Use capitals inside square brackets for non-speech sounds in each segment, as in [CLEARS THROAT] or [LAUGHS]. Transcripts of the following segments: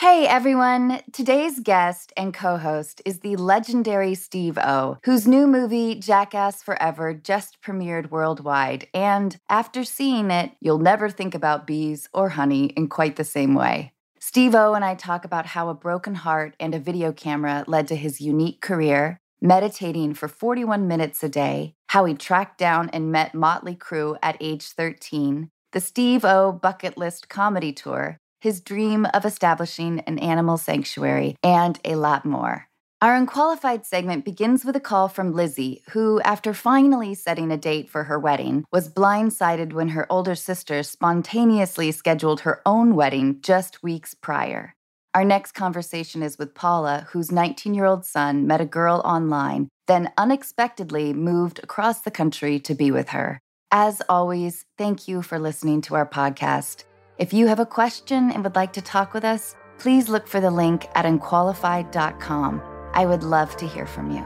Hey everyone! Today's guest and co host is the legendary Steve O, whose new movie, Jackass Forever, just premiered worldwide. And after seeing it, you'll never think about bees or honey in quite the same way. Steve O and I talk about how a broken heart and a video camera led to his unique career, meditating for 41 minutes a day, how he tracked down and met Motley Crue at age 13, the Steve O bucket list comedy tour, his dream of establishing an animal sanctuary, and a lot more. Our unqualified segment begins with a call from Lizzie, who, after finally setting a date for her wedding, was blindsided when her older sister spontaneously scheduled her own wedding just weeks prior. Our next conversation is with Paula, whose 19 year old son met a girl online, then unexpectedly moved across the country to be with her. As always, thank you for listening to our podcast. If you have a question and would like to talk with us, please look for the link at unqualified.com. I would love to hear from you.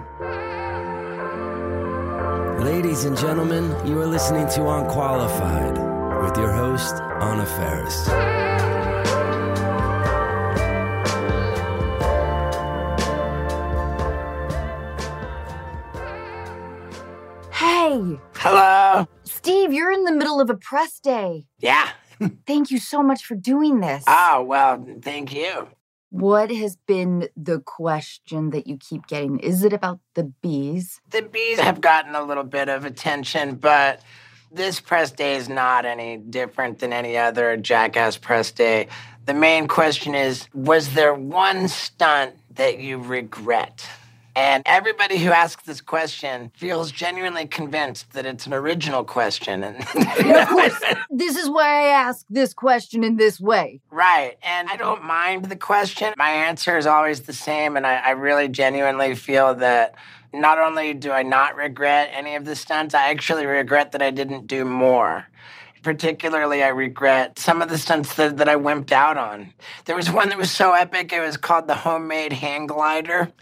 Ladies and gentlemen, you are listening to Unqualified with your host, Anna Faris. Hey, Hello. Steve, you're in the middle of a press day. Yeah. Thank you so much for doing this. Oh, well, thank you. What has been the question that you keep getting? Is it about the bees? The bees have gotten a little bit of attention, but this press day is not any different than any other Jackass press day. The main question is Was there one stunt that you regret? And everybody who asks this question feels genuinely convinced that it's an original question. [LAUGHS] And Of course, this is why I ask this question in this way. Right. And I don't mind the question. My answer is always the same. And I, I, really genuinely feel that not only do I not regret any of the stunts, I actually regret that I didn't do more. Particularly, I regret some of the stunts that, that I wimped out on. There was one that was so epic, it was called the Homemade Hang Glider.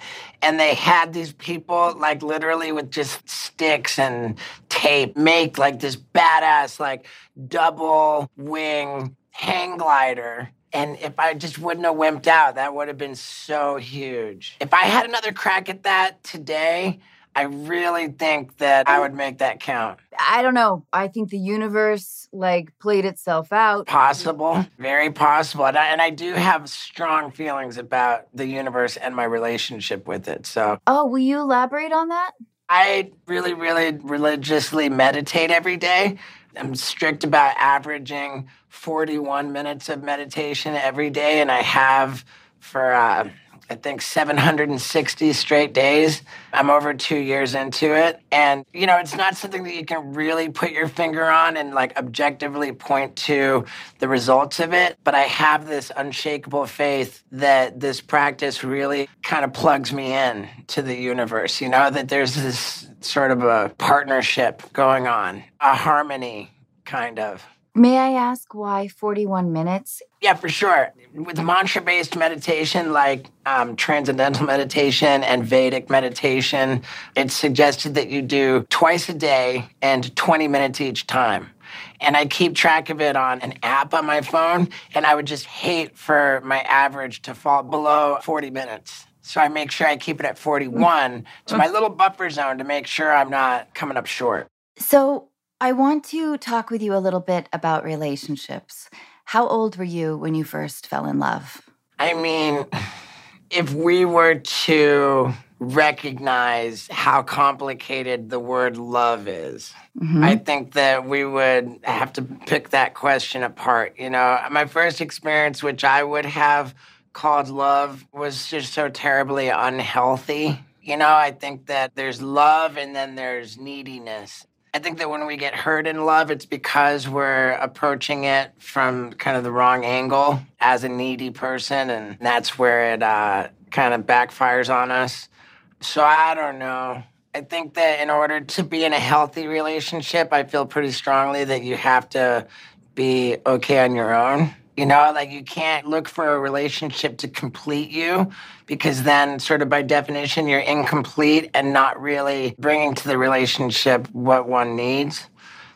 And they had these people, like literally with just sticks and tape, make like this badass, like double wing hang glider. And if I just wouldn't have wimped out, that would have been so huge. If I had another crack at that today, I really think that I would make that count. I don't know. I think the universe like played itself out. Possible, very possible. And I, and I do have strong feelings about the universe and my relationship with it. So, Oh, will you elaborate on that? I really, really religiously meditate every day. I'm strict about averaging 41 minutes of meditation every day, and I have for uh, I think 760 straight days. I'm over two years into it. And, you know, it's not something that you can really put your finger on and like objectively point to the results of it. But I have this unshakable faith that this practice really kind of plugs me in to the universe, you know, that there's this sort of a partnership going on, a harmony, kind of. May I ask why 41 minutes? Yeah, for sure. With mantra based meditation like um, transcendental [LAUGHS] meditation and Vedic meditation, it's suggested that you do twice a day and 20 minutes each time. And I keep track of it on an app on my phone, and I would just hate for my average to fall below 40 minutes. So I make sure I keep it at 41 to my little buffer zone to make sure I'm not coming up short. So, I want to talk with you a little bit about relationships. How old were you when you first fell in love? I mean, if we were to recognize how complicated the word love is, Mhm. I think that we would have to pick that question apart. You know, my first experience, which I would have called love, was just so terribly unhealthy. You know, I think that there's love and then there's neediness. I think that when we get hurt in love, it's because we're approaching it from kind of the wrong angle as a needy person, and that's where it uh, kind of backfires on us. So I don't know. I think that in order to be in a healthy relationship, I feel pretty strongly that you have to be okay on your own. You know, like you can't look for a relationship to complete you because then, sort of by definition, you're incomplete and not really bringing to the relationship what one needs.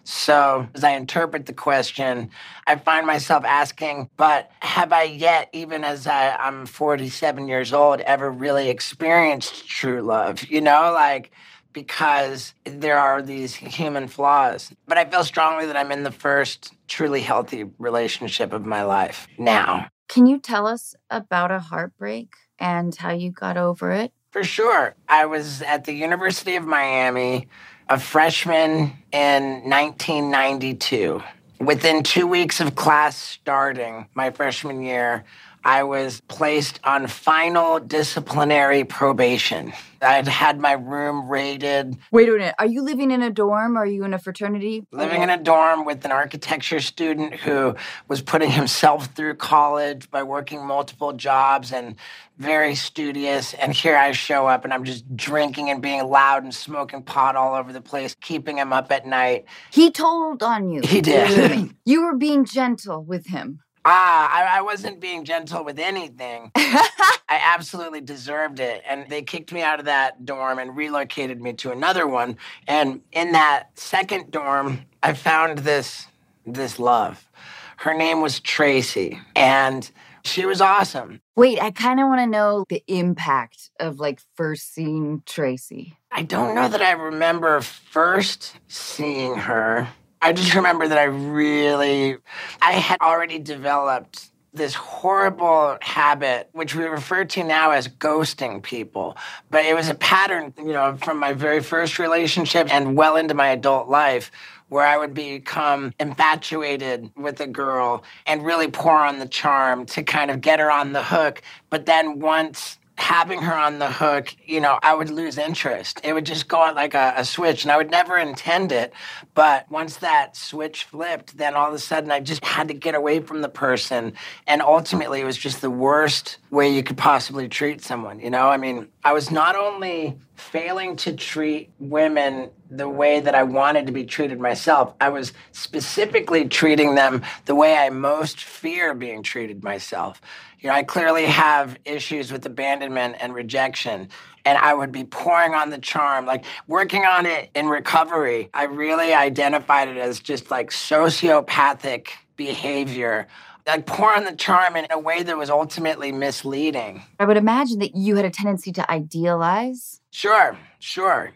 So, as I interpret the question, I find myself asking, but have I yet, even as I, I'm 47 years old, ever really experienced true love? You know, like, because there are these human flaws. But I feel strongly that I'm in the first truly healthy relationship of my life now. Can you tell us about a heartbreak and how you got over it? For sure. I was at the University of Miami a freshman in 1992. Within two weeks of class starting my freshman year, I was placed on final disciplinary probation. I'd had my room raided. Wait a minute. Are you living in a dorm? Or are you in a fraternity? Living in a dorm with an architecture student who was putting himself through college by working multiple jobs and very studious. And here I show up and I'm just drinking and being loud and smoking pot all over the place, keeping him up at night. He told on you. He did. you were being gentle with him. Ah, I, I, wasn't being gentle with anything. [LAUGHS] I absolutely deserved it. And they kicked me out of that dorm and relocated me to another one. And in that second dorm, I found this this love. Her name was Tracy, and she was awesome. Wait, I kind of want to know the impact of like first seeing Tracy. I don't know that I remember first seeing her. I just [LAUGHS] remember that I really, I had already developed this horrible habit, which we refer to now as ghosting people. But it was a pattern, you know, from my very first relationship and well into my adult life where I would become infatuated with a girl and really pour on the charm to kind of get her on the hook. But then once having her on the hook, you know, I would lose interest. It would just go on like a, a, switch, and I would never intend it. But once that switch flipped, then all of a sudden I just had to get away from the person. And ultimately, it was just the worst way you could possibly treat someone. You know, I mean, I was not only failing to treat women the way that I wanted to be treated myself. I was specifically treating them the way I most fear being treated myself. You know, I clearly have issues with abandonment and rejection, and I would be pouring on the charm, like working on it in recovery. I really identified it as just like sociopathic behavior like pour on the charm in a way that was ultimately misleading. I would imagine that you had a tendency to idealize. Sure, sure.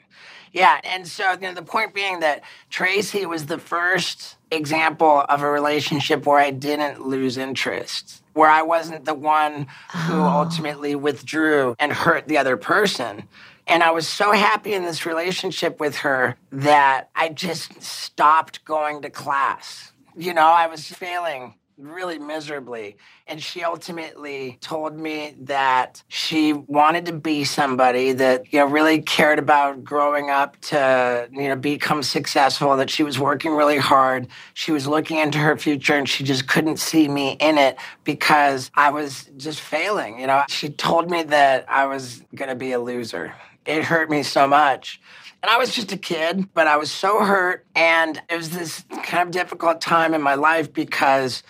Yeah, and so you know, the point being that Tracy was the first example of a relationship where I didn't lose interest, where I wasn't the one who oh. ultimately withdrew and hurt the other person. And I was so happy in this relationship with her that I just stopped going to class. You know, I was failing really miserably. And she ultimately told me that she wanted to be somebody that, you know, really cared about growing up to, you know, become successful, that she was working really hard. She was looking into her future and she just couldn't see me in it because I was just failing. You know, she told me that I was going to be a loser. It hurt me so much. And I was just a kid, but I was so hurt. And it was this kind of difficult time in my life because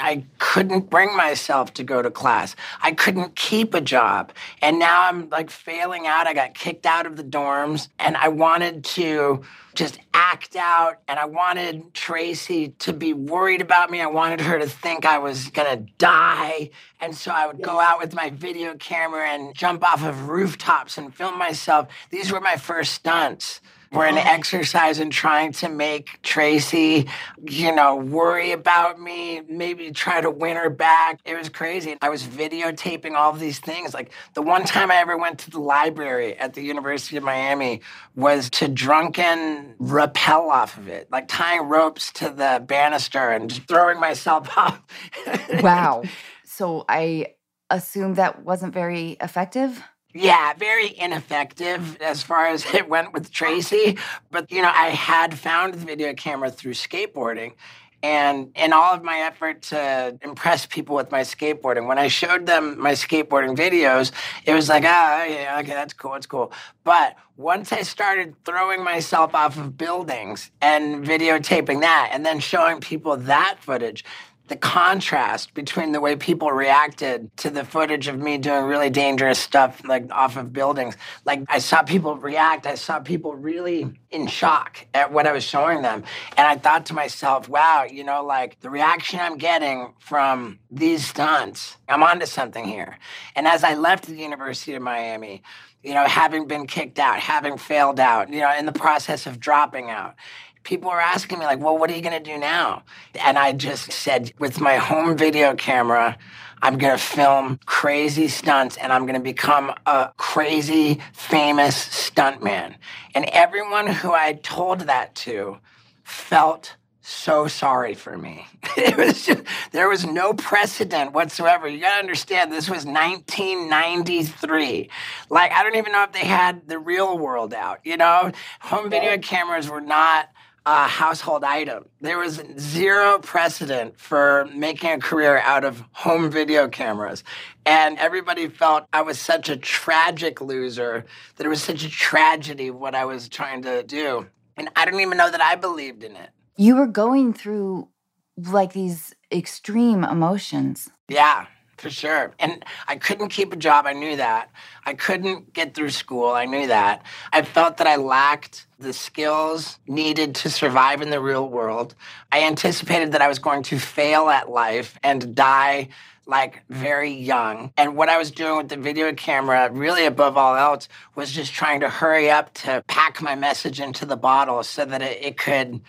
I couldn't bring myself to go to class. I couldn't keep a job. And now I'm like failing out. I got kicked out of the dorms and I wanted to just act out and I wanted Tracy to be worried about me. I wanted her to think I was going to die. And so I would go out with my video camera and jump off of rooftops and film myself. These were my first stunts were an oh. exercise in trying to make Tracy, you know, worry about me, maybe try to win her back. It was crazy. I was videotaping all these things. Like the one time I ever went to the library at the University of Miami was to drunken rappel off of it, like tying ropes to the banister and just throwing myself [LAUGHS] off. wow. So I assume that wasn't very effective? Yeah, very ineffective as far as [LAUGHS] it went with Tracy. But, you know, I had found the video camera through skateboarding. And in all of my effort to impress people with my skateboarding, when I showed them my skateboarding videos, it was like, ah, yeah, okay, that's cool, that's cool. But once I started throwing myself off of buildings and videotaping that and then showing people that footage, the contrast between the way people reacted to the footage of me doing really dangerous stuff like off of buildings. Like i saw people react. I saw people really in shock at what i was showing them. And i thought to myself wow you know like the reaction i'm getting from these stunts i'm onto something here. And as i left the university of miami you know having been kicked out having failed out you know in the process of dropping out people were asking me like well what are you going to do now and i just said with my home video camera i'm going to film crazy stunts and i'm going to become a crazy famous stuntman and everyone who i told that to felt so sorry for me. [LAUGHS] It was just, there was no precedent whatsoever. You got to understand, this was 1993. Like, I don't even know if they had the real world out. You know, home video cameras were not a household item. There was zero precedent for making a career out of home video cameras. And everybody felt I was such a tragic loser, that it was such a tragedy what I was trying to do. And I don't even know that I believed in it. You were going through like these extreme emotions. Yeah, for sure. And I couldn't keep a job. I knew that. I couldn't get through school. I knew that. I felt that I lacked the skills needed to survive in the real world. I anticipated that I was going to fail at life and die like very young. And what I was doing with the video camera, really above all else, was just trying to hurry up to pack my message into the bottle so that it, it could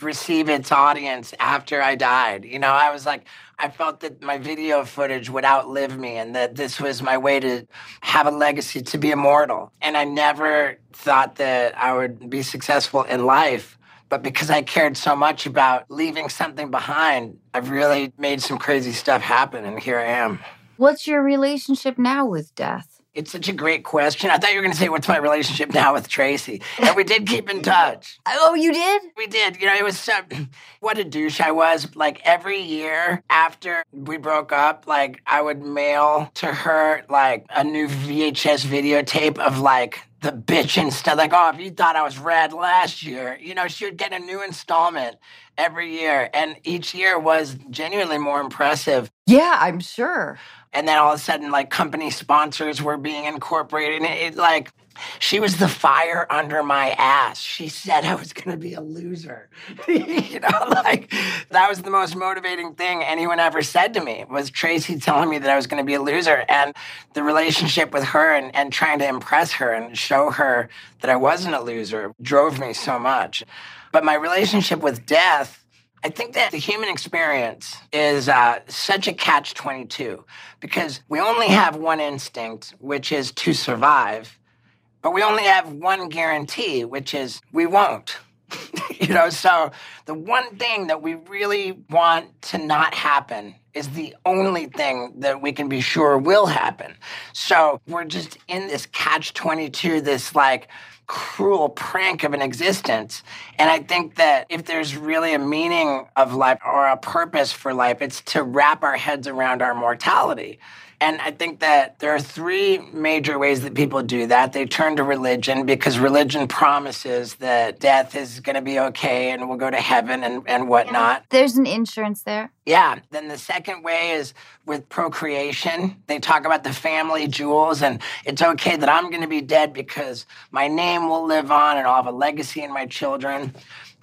receive its audience after I died. You know, I was like, I felt that my video footage would outlive me and that this was my way to have a legacy to be immortal. And I never thought that I would be successful in life. But because I cared so much about leaving something behind, I've really made some crazy stuff happen. And here I am. What's your relationship now with death? It's such a great question. I thought you were going to say, What's my relationship now with Tracy? And we did keep in touch. Oh, you did? We did. You know, it was so, [CLEARS THROAT] what a douche I was. Like every year after we broke up, like I would mail to her like a new VHS videotape of like the bitch and stuff. Like, oh, if you thought I was rad last year, you know, she would get a new installment every year. And each year was genuinely more impressive. Yeah, I'm sure and then all of a sudden like company sponsors were being incorporated and it, it like she was the fire under my ass. She said i was going to be a loser. [LAUGHS] You know like that was the most motivating thing anyone ever said to me was tracy telling me that i was going to be a loser and the relationship with her and, and trying to impress her and show her that i wasn't a loser drove me so much. But my relationship with death I think that the human experience is uh, such a catch 22 because we only have one instinct, which is to survive, but we only have one guarantee, which is we won't. [LAUGHS] you know, so the one thing that we really want to not happen is the only thing that we can be sure will happen. So we're just in this catch 22, this like, cruel prank of an existence. And I think that if there's really a meaning of life or a purpose for life, it's to wrap our heads around our mortality. And I think that there are three major ways that people do that. They turn to religion because religion promises that death is going to be okay and we'll go to heaven and, and whatnot. There's an insurance there. Yeah. Then the second way is with procreation. They talk about the family jewels, and it's okay that I'm going to be dead because my name will live on and I'll have a legacy in my children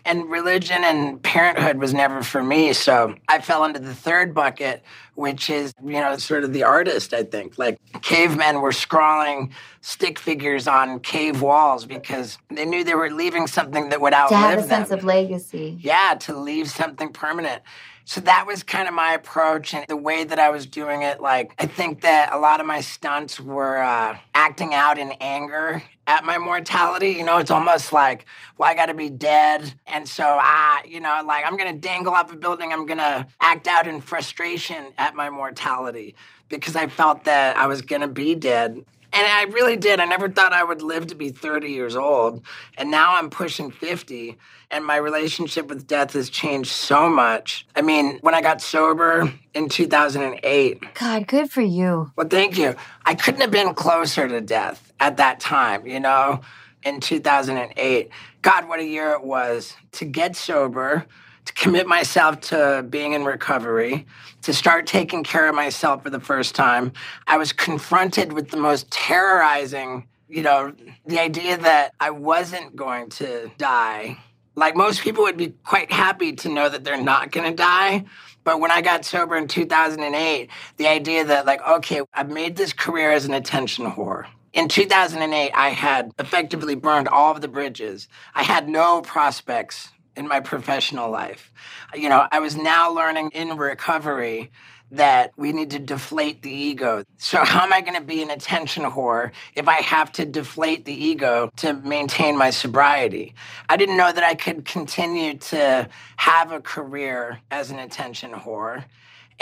and religion and parenthood was never for me. So I fell into the third bucket, which is, you know, sort of the artist, I think. Like cavemen were scrawling stick figures on cave walls because they knew they were leaving something that would outlive them. To have a them. sense of legacy. Yeah, to leave something permanent. So that was kind of my approach and the way that I was doing it. Like, I think that a lot of my stunts were uh, acting out in anger at my mortality. You know, it's almost like, well, I got to be dead. And so I, you know, like I'm going to dangle off a building. I'm going to act out in frustration at my mortality because I felt that I was going to be dead. And I really did. I never thought I would live to be 30 years old. And now I'm pushing 50, and my relationship with death has changed so much. I mean, when I got sober in 2008. God, good for you. Well, thank you. I couldn't have been closer to death at that time, you know, in 2008. God, what a year it was to get sober to commit myself to being in recovery, to start taking care of myself for the first time. I was confronted with the most terrorizing, you know, the idea that I wasn't going to die. Like most people would be quite happy to know that they're not going to die. But when I got sober in 2008, the idea that, like, okay, I've made this career as an attention whore. In 2008, I had effectively burned all of the bridges. I had no prospects in my professional life. You know, I was now learning in recovery that we need to deflate the ego. So, how am I going to be an attention whore if I have to deflate the ego to maintain my sobriety? I didn't know that I could continue to have a career as an attention whore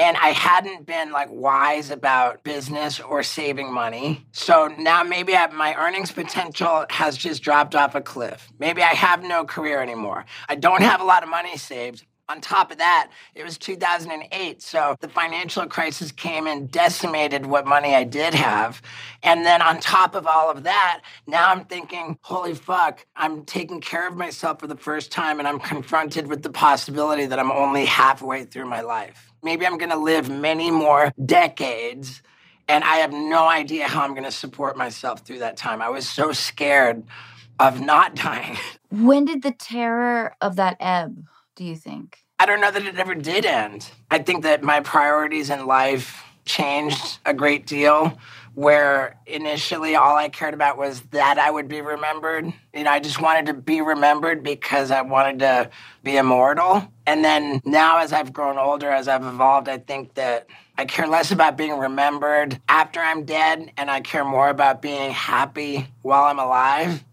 and I hadn't been like wise about business or saving money. So now maybe I, my earnings potential has just dropped off a cliff. Maybe I have no career anymore. I don't have a lot of money saved. On top of that, it was 2008. So the financial crisis came and decimated what money I did have. And then on top of all of that, now I'm thinking, holy fuck, I'm taking care of myself for the first time and I'm confronted with the possibility that I'm only halfway through my life. Maybe I'm going to live many more decades and I have no idea how I'm going to support myself through that time. I was so scared of not [LAUGHS] dying. When did the terror of that ebb, do you think? I don't know that it ever did end. I think that my priorities in life changed a great deal where initially all I cared about was that I would be remembered. You know, I just wanted to be remembered because I wanted to be immortal. And then now, as I've grown older, as I've evolved, I think that I care less about being remembered after I'm dead and I care more about being happy while I'm alive.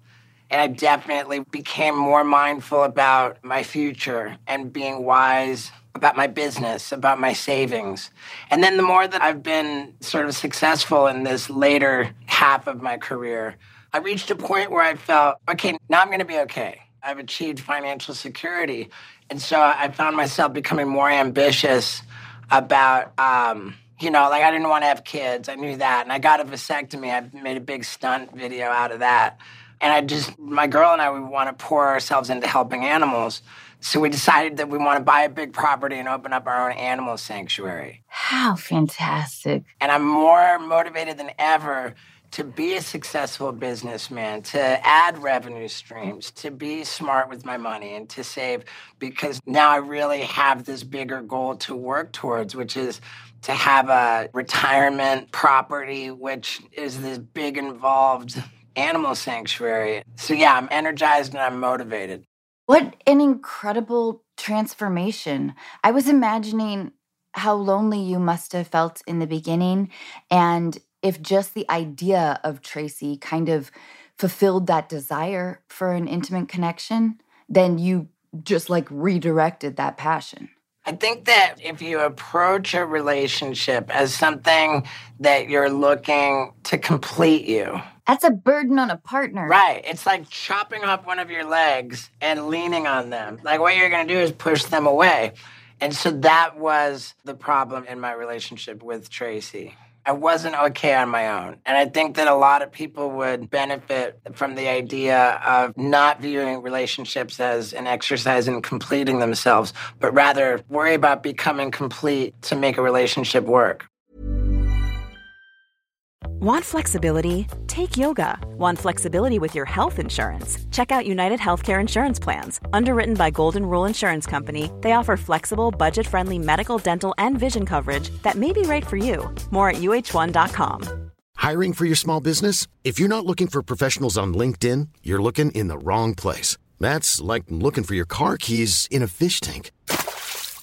And I definitely became more mindful about my future and being wise about my business, about my savings. And then the more that I've been sort of successful in this later half of my career, I reached a point where I felt, okay, now I'm going to be okay. I've achieved financial security. And so I found myself becoming more ambitious about, um, you know, like I didn't want to have kids. I knew that. And I got a vasectomy. I made a big stunt video out of that. And I just, my girl and I, we want to pour ourselves into helping animals. So we decided that we want to buy a big property and open up our own animal sanctuary. How fantastic. And I'm more motivated than ever to be a successful businessman, to add revenue streams, to be smart with my money and to save because now I really have this bigger goal to work towards, which is to have a retirement property, which is this big involved animal sanctuary. So, yeah, I'm energized and I'm motivated. What an incredible transformation. I was imagining how lonely you must have felt in the beginning. And if just the idea of Tracy kind of fulfilled that desire for an intimate connection, then you just like redirected that passion. I think that if you approach a relationship as something that you're looking to complete you, that's a burden on a partner. Right. It's like chopping off one of your legs and leaning on them. Like what you're going to do is push them away. And so that was the problem in my relationship with Tracy. I wasn't okay on my own. And I think that a lot of people would benefit from the idea of not viewing relationships as an exercise in completing themselves, but rather worry about becoming complete to make a relationship work. Want flexibility? Take yoga. Want flexibility with your health insurance? Check out United Healthcare Insurance Plans. Underwritten by Golden Rule Insurance Company, they offer flexible, budget friendly medical, dental, and vision coverage that may be right for you. More at uhone.com. Hiring for your small business? If you're not looking for professionals on LinkedIn, you're looking in the wrong place. That's like looking for your car keys in a fish tank.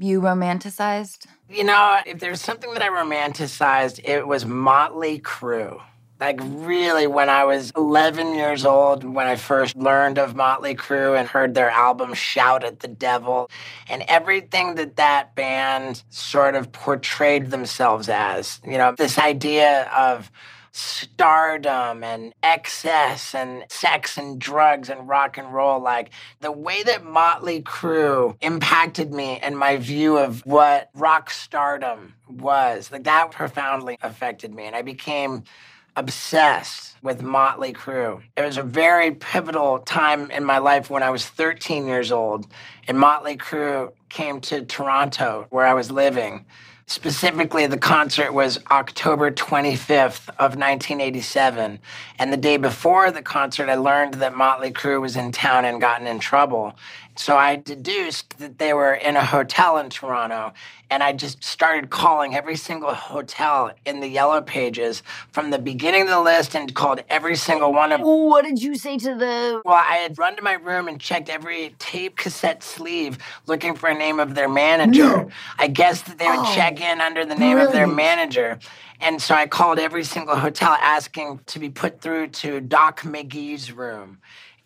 you romanticized? You know, if there's something that I romanticized, it was Motley Crue. Like, really, when I was 11 years old, when I first learned of Motley Crue and heard their album Shout at the Devil, and everything that that band sort of portrayed themselves as, you know, this idea of stardom and excess and sex and drugs and rock and roll. Like the way that Motley Crue impacted me and my view of what rock stardom was, like that profoundly affected me. And I became obsessed with Motley Crue. It was a very pivotal time in my life when I was 13 years old, and Motley Crue came to Toronto, where I was living. Specifically, the concert was October 25th of 1987. And the day before the concert, I learned that Motley Crue was in town and gotten in trouble. So I deduced that they were in a hotel in Toronto. And I just started calling every single hotel in the yellow pages from the beginning of the list and called every single one of them. What did you say to the. Well, I had run to my room and checked every tape cassette sleeve looking for a name of their manager. No. I guessed that they would Oh, check in under the name of their manager. And so I called every single hotel asking to be put through to Doc McGhee's room.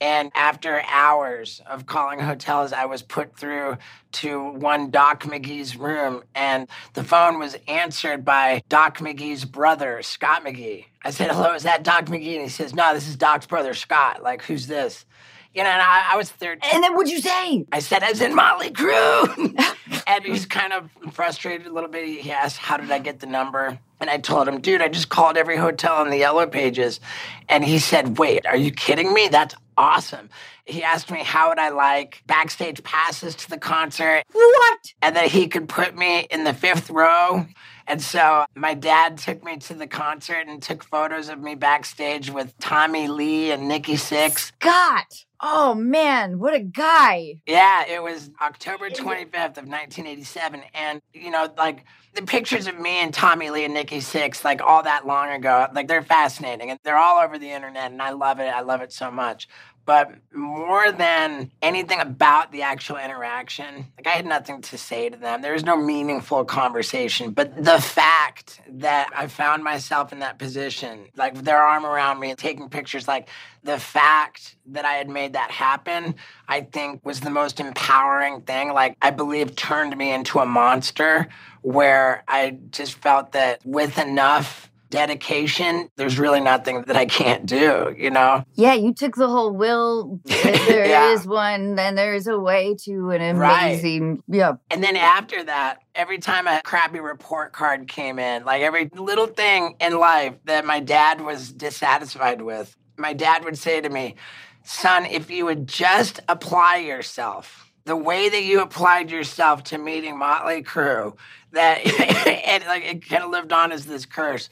And after hours of calling hotels, I was put through to one Doc McGhee's room, and the phone was answered by Doc McGhee's brother, Scott McGhee. I said, Hello, is that Doc McGhee? And he says, No, this is Doc's brother, Scott. Like, who's this? You know, and I, I was 13. And then what'd you say? I said, as in Motley Crue. [LAUGHS] and he's kind of frustrated a little bit. He asked, How did I get the number? And I told him, Dude, I just called every hotel on the yellow pages. And he said, Wait, are you kidding me? That's awesome. He asked me, How would I like backstage passes to the concert? What? and that he could put me in the fifth row. And so my dad took me to the concert and took photos of me backstage with Tommy Lee and Nikki Sixx. Scott. Oh man, what a guy. Yeah, it was October 25th of 1987. And, you know, like the pictures of me and Tommy Lee and Nikki Sixx, like all that long ago, like they're fascinating and they're all over the internet and I love it. I love it so much. But more than anything about the actual interaction, like I had nothing to say to them. There was no meaningful conversation. But the fact that I found myself in that position, like their arm around me, taking pictures, like the fact that I had made that happen, I think was the most empowering thing. Like I believe turned me into a monster where I just felt that with enough dedication, there's really nothing that I can't do, you know? Yeah, you took the whole will. [LAUGHS] There is Yeah. one, then there's a way to an Right. amazing. Yeah. And then after that, every time a crappy report card came in, like every little thing in life that my dad was dissatisfied with, my dad would say to me, Son, if you would just apply yourself the way that you applied yourself to meeting Motley Crue, that [LAUGHS] it, like, it kind of lived on as this curse.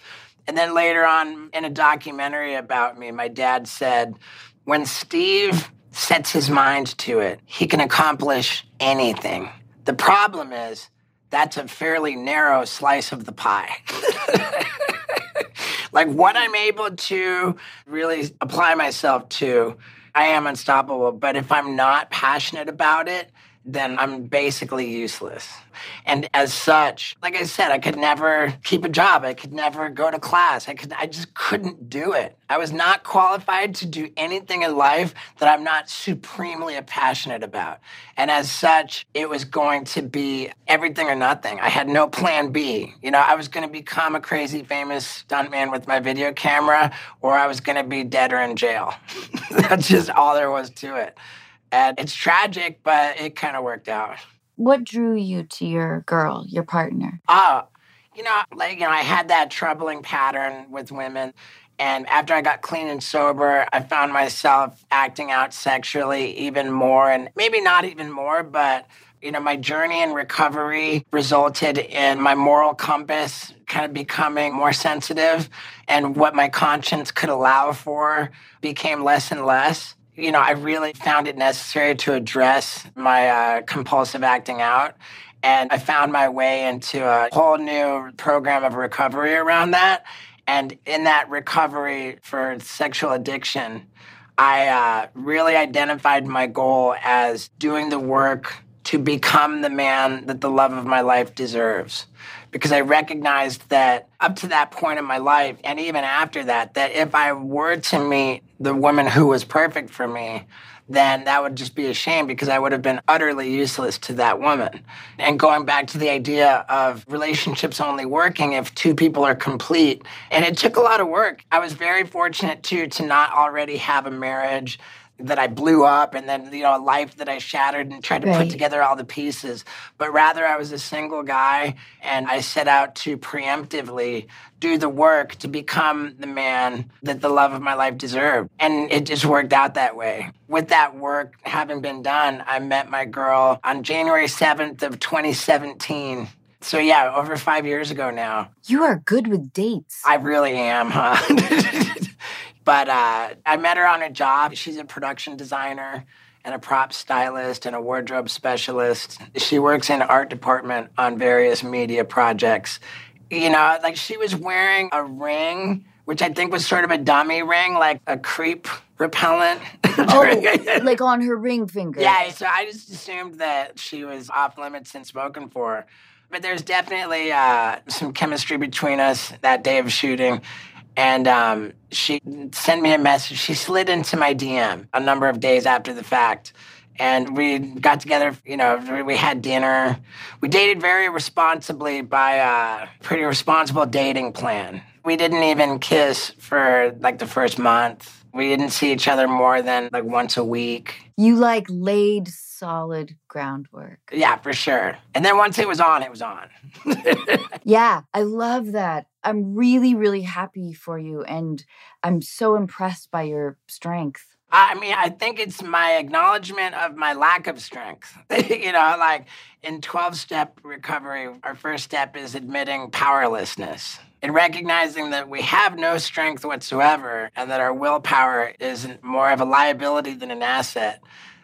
And then later on in a documentary about me, my dad said, when Steve sets his mind to it, he can accomplish anything. The problem is that's a fairly narrow slice of the pie. [LAUGHS] like what I'm able to really apply myself to, I am unstoppable. But if I'm not passionate about it, then I'm basically useless. And as such, like I said, I could never keep a job. I could never go to class. I could I just couldn't do it. I was not qualified to do anything in life that I'm not supremely passionate about. And as such, it was going to be everything or nothing. I had no plan B. You know, I was going to become a crazy famous stuntman with my video camera or I was going to be dead or in jail. [LAUGHS] That's just all there was to it. And it's tragic, but it kind of worked out. What drew you to your girl, your partner? Oh, you know, like, you know, I had that troubling pattern with women. And after I got clean and sober, I found myself acting out sexually even more, and maybe not even more, but you know, my journey in recovery resulted in my moral compass kind of becoming more sensitive, and what my conscience could allow for became less and less. You know, I really found it necessary to address my uh, compulsive acting out. And I found my way into a whole new program of recovery around that. And in that recovery for sexual addiction, I uh, really identified my goal as doing the work to become the man that the love of my life deserves. Because I recognized that up to that point in my life, and even after that, that if I were to meet the woman who was perfect for me, then that would just be a shame because I would have been utterly useless to that woman. And going back to the idea of relationships only working if two people are complete. And it took a lot of work. I was very fortunate too to not already have a marriage that I blew up and then, you know, a life that I shattered and tried to right. put together all the pieces. But rather, I was a single guy and I set out to preemptively do the work to become the man that the love of my life deserved. And it just worked out that way. With that work having been done, I met my girl on January 7th of 2017. So yeah, over five years ago now. You are good with dates. I really am, huh? [LAUGHS] But uh, I met her on a job. She's a production designer and a prop stylist and a wardrobe specialist. She works in art department on various media projects. You know, like she was wearing a ring, which I think was sort of a dummy ring, like a creep repellent. [LAUGHS] oh, like on her ring finger. Yeah, so I just assumed that she was off limits and spoken for. But there's definitely uh, some chemistry between us that day of shooting. And um, she sent me a message. She slid into my DM a number of days after the fact. And we got together, you know, we had dinner. We dated very responsibly by a pretty responsible dating plan. We didn't even kiss for like the first month. We didn't see each other more than like once a week. You like laid solid groundwork. Yeah, for sure. And then once it was on, it was on. [LAUGHS] yeah, I love that. I'm really, really happy for you. And I'm so impressed by your strength. I mean, I think it's my acknowledgement of my lack of strength. [LAUGHS] you know, like in 12 step recovery, our first step is admitting powerlessness and recognizing that we have no strength whatsoever and that our willpower is more of a liability than an asset.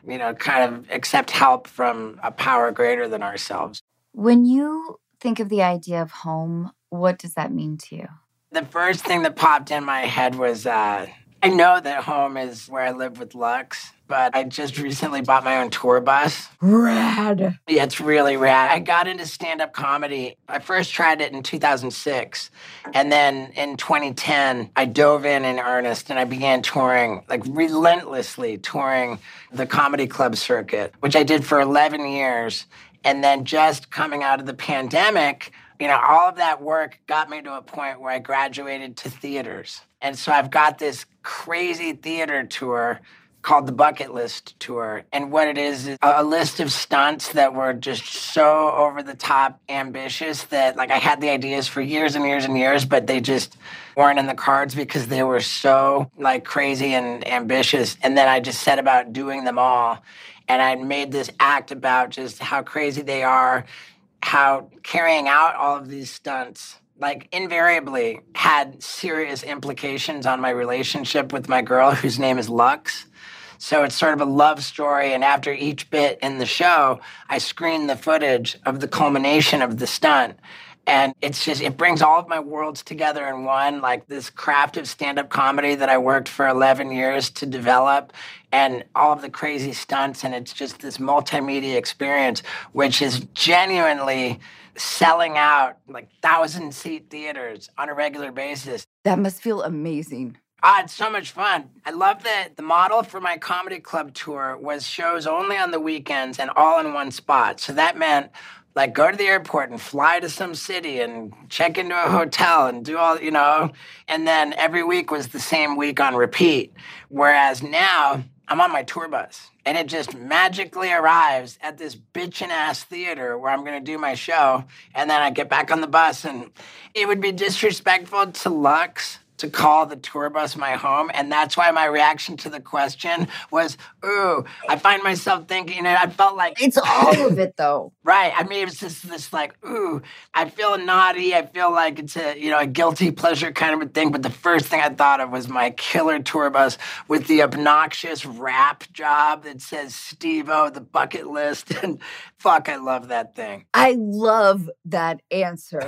You know, kind of accept help from a power greater than ourselves. When you think of the idea of home, what does that mean to you? The first thing that popped in my head was uh, I know that home is where I live with Lux, but I just recently bought my own tour bus. Rad. Yeah, it's really rad. I got into stand up comedy. I first tried it in 2006. And then in 2010, I dove in in earnest and I began touring, like relentlessly touring the comedy club circuit, which I did for 11 years. And then just coming out of the pandemic, you know, all of that work got me to a point where I graduated to theaters. And so I've got this crazy theater tour called the Bucket List Tour. And what it is is a list of stunts that were just so over the top ambitious that like I had the ideas for years and years and years, but they just weren't in the cards because they were so like crazy and ambitious. And then I just set about doing them all. And I made this act about just how crazy they are how carrying out all of these stunts like invariably had serious implications on my relationship with my girl whose name is Lux. So it's sort of a love story. And after each bit in the show, I screen the footage of the culmination of the stunt. And it's just, it brings all of my worlds together in one, like this craft of stand up comedy that I worked for 11 years to develop and all of the crazy stunts. And it's just this multimedia experience, which is genuinely selling out like thousand seat theaters on a regular basis. That must feel amazing. Ah, it's so much fun. I love that the model for my comedy club tour was shows only on the weekends and all in one spot. So that meant like go to the airport and fly to some city and check into a hotel and do all, you know, and then every week was the same week on repeat. Whereas now I'm on my tour bus and it just magically arrives at this bitchin' ass theater where I'm gonna do my show. And then I get back on the bus and it would be disrespectful to Lux to call the tour bus my home. And that's why my reaction to the question was, ooh, I find myself thinking, and I felt like. It's all of it, though. [LAUGHS] right. I mean, it's just this like, ooh, I feel naughty. I feel like it's a, you know, a guilty pleasure kind of a thing. But the first thing I thought of was my killer tour bus with the obnoxious wrap job that says Steve O, the bucket list. [LAUGHS] And fuck, I love that thing. I love that answer.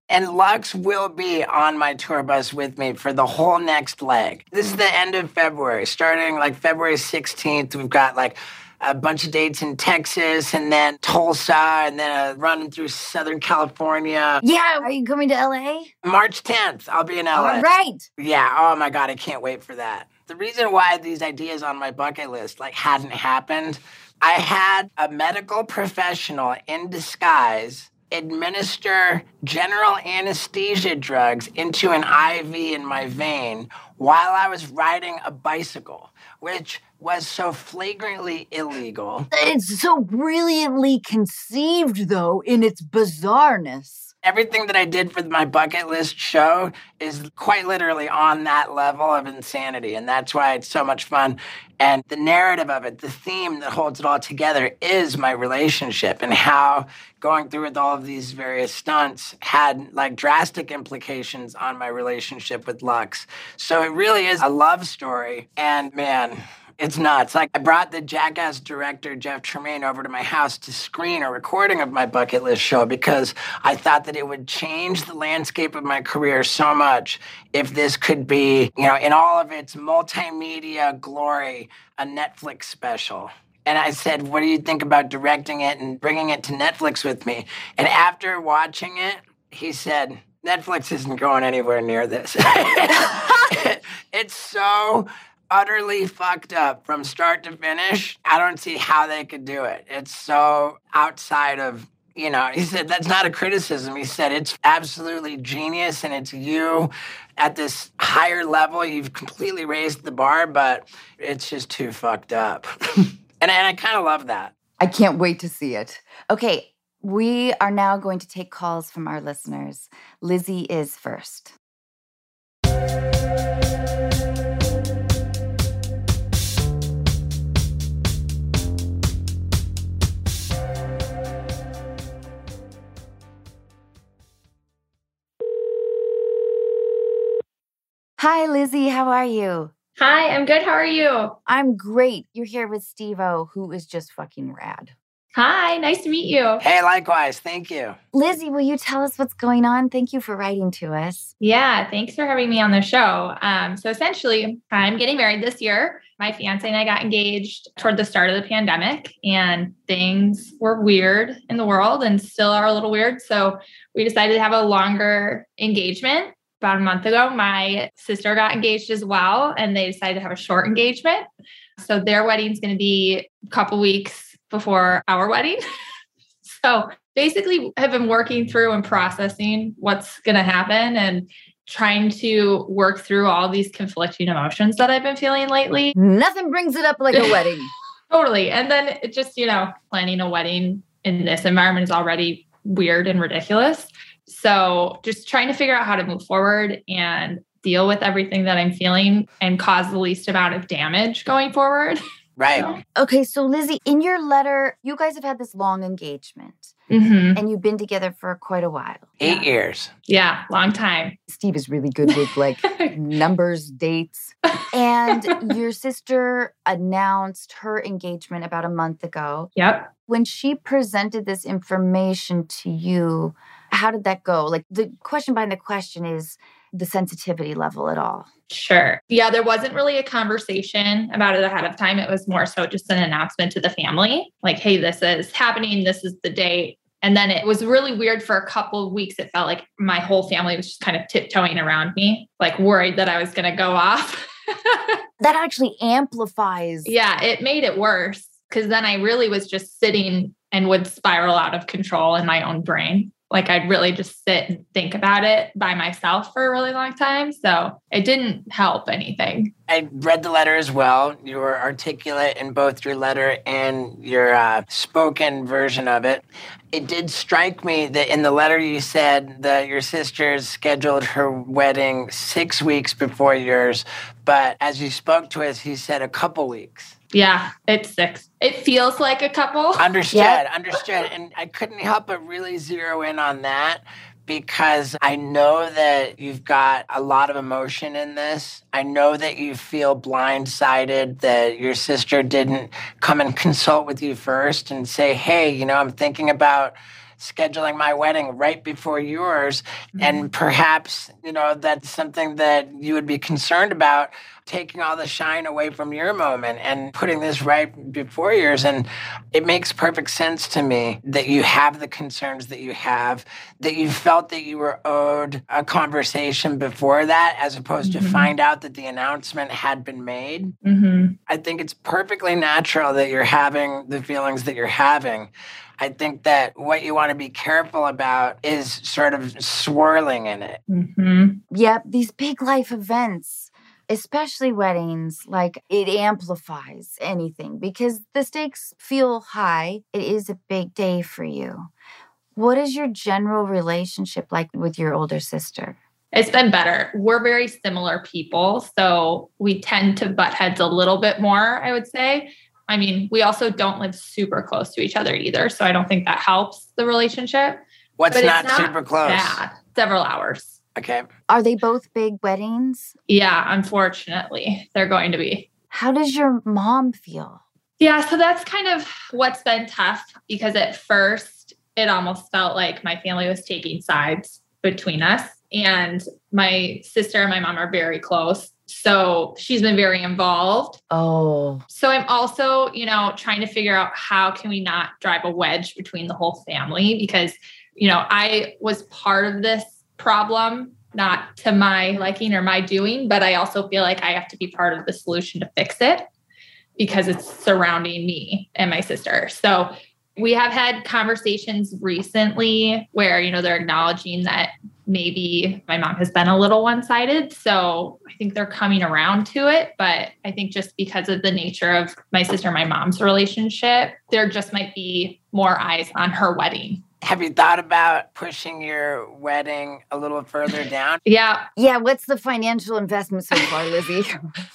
[LAUGHS] and Lux will be on my tour bus with me for the whole next leg. This is hmm. the end of February. Starting like February 16th, we've got like a bunch of dates in Texas and then Tulsa and then a run through Southern California. Yeah, are you coming to LA? March 10th, I'll be in LA. All right. Yeah, oh my God, I can't wait for that. The reason why these ideas on my bucket list like hadn't happened, I had a medical professional in disguise administer general anesthesia drugs into an IV in my vein while I was riding a bicycle, which was so flagrantly illegal. It's so brilliantly conceived, though, in its bizarreness. Everything that I did for my bucket list show is quite literally on that level of insanity. And that's why it's so much fun. And the narrative of it, the theme that holds it all together is my relationship and how going through with all of these various stunts had like drastic implications on my relationship with Lux. So it really is a love story. And man, it's nuts. Like I brought the Jackass director Jeff Tremaine over to my house to screen a recording of my bucket list show because I thought that it would change the landscape of my career so much if this could be, you know, in all of its multimedia glory, a Netflix special. And I said, What do you think about directing it and bringing it to Netflix with me? And after watching it, he said, Netflix isn't going anywhere near this. [LAUGHS] [LAUGHS] it's so utterly fucked up from start to finish. I don't see how they could do it. It's so outside of, you know, he said that's not a criticism. He said it's absolutely genius and it's you at this higher level. You've completely raised the bar, but it's just too fucked up. [LAUGHS] and, and I kind of love that. I can't wait to see it. Okay, we are now going to take calls from our listeners. Lizzie is first. Hi, Lizzie. How are you? Hi, I'm good. How are you? I'm great. You're here with Steve-O, who is just fucking rad. Hi, nice to meet you. Hey, likewise. Thank you. Lizzie, will you tell us what's going on? Thank you for writing to us. Yeah, thanks for having me on the show. Um, so, essentially, I'm getting married this year. My fiance and I got engaged toward the start of the pandemic, and things were weird in the world and still are a little weird. So, we decided to have a longer engagement about a month ago, my sister got engaged as well, and they decided to have a short engagement. So their wedding's going to be a couple weeks before our wedding. [LAUGHS] so basically, have been working through and processing what's going to happen and trying to work through all these conflicting emotions that I've been feeling lately. Nothing brings it up like a wedding. [LAUGHS] totally. And then it just, you know, planning a wedding in this environment is already weird and ridiculous. So just trying to figure out how to move forward and deal with everything that I'm feeling and cause the least amount of damage going forward. Right. So. Okay. So, Lizzie, in your letter, you guys have had this long engagement mm-hmm. and you've been together for quite a while. Eight yeah. years. Yeah. Long time. Steve is really good with like [LAUGHS] numbers, dates. And [LAUGHS] your sister announced her engagement about a month ago. Yep. When she presented this information to you, how did that go? Like the question behind the question is the sensitivity level at all. Sure. Yeah, there wasn't really a conversation about it ahead of time. It was more so just an announcement to the family like, hey, this is happening. This is the date. And then it was really weird for a couple of weeks. It felt like my whole family was just kind of tiptoeing around me, like worried that I was going to go off. [LAUGHS] that actually amplifies. Yeah, it made it worse because then I really was just sitting and would spiral out of control in my own brain like I'd really just sit and think about it by myself for a really long time. So it didn't help anything. I read the letter as well. You were articulate in both your letter and your uh, spoken version of it. It did strike me that in the letter you said that your sister's scheduled her wedding six weeks before yours, but as you spoke to us, he said a couple weeks. Yeah, it's six. It feels like a couple. [LAUGHS] Understood, yep. understood. And I couldn't help but really zero in on that because I know that you've got a lot of emotion in this. I know that you feel blindsided that your sister didn't come and consult with you first and say, hey, you know, I'm thinking about scheduling my wedding right before yours. Mm-hmm. And perhaps, you know, that's something that you would be concerned about taking all the shine away from your moment and putting this right before yours. And it makes perfect sense to me that you have the concerns that you have, that you felt that you were owed a conversation before that, as opposed mm-hmm. to find out that the announcement had been made. Mm-hmm. I think it's perfectly natural that you're having the feelings that you're having. I think that what you want to be careful about is sort of swirling in it. Mm-hmm. Yep, these big life events especially weddings, like it amplifies anything because the stakes feel high. It is a big day for you. What is your general relationship like with your older sister? It's been better. We're very similar people. So we tend to butt heads a little bit more, I would say. I mean, we also don't live super close to each other either. So I don't think that helps the relationship. What's not, not, super close? Bad. Several hours. Okay. Are they both big weddings? Yeah, unfortunately, they're going to be. How does your mom feel? Yeah, so that's kind of what's been tough because at first it almost felt like my family was taking sides between us. And my sister and my mom are very close. So she's been very involved. Oh. So I'm also, you know, trying to figure out how can we not drive a wedge between the whole family because, you know, I was part of this problem, not to my liking or my doing, but I also feel like I have to be part of the solution to fix it because it's surrounding me and my sister. So we have had conversations recently where, you know, they're acknowledging that maybe my mom has been a little one sided. So I think they're coming around to it. But I think just because of the nature of my sister and my mom's relationship, there just might be more eyes on her wedding have you thought about pushing your wedding a little further down? Yeah. Yeah. What's the financial investment so far, Lizzie?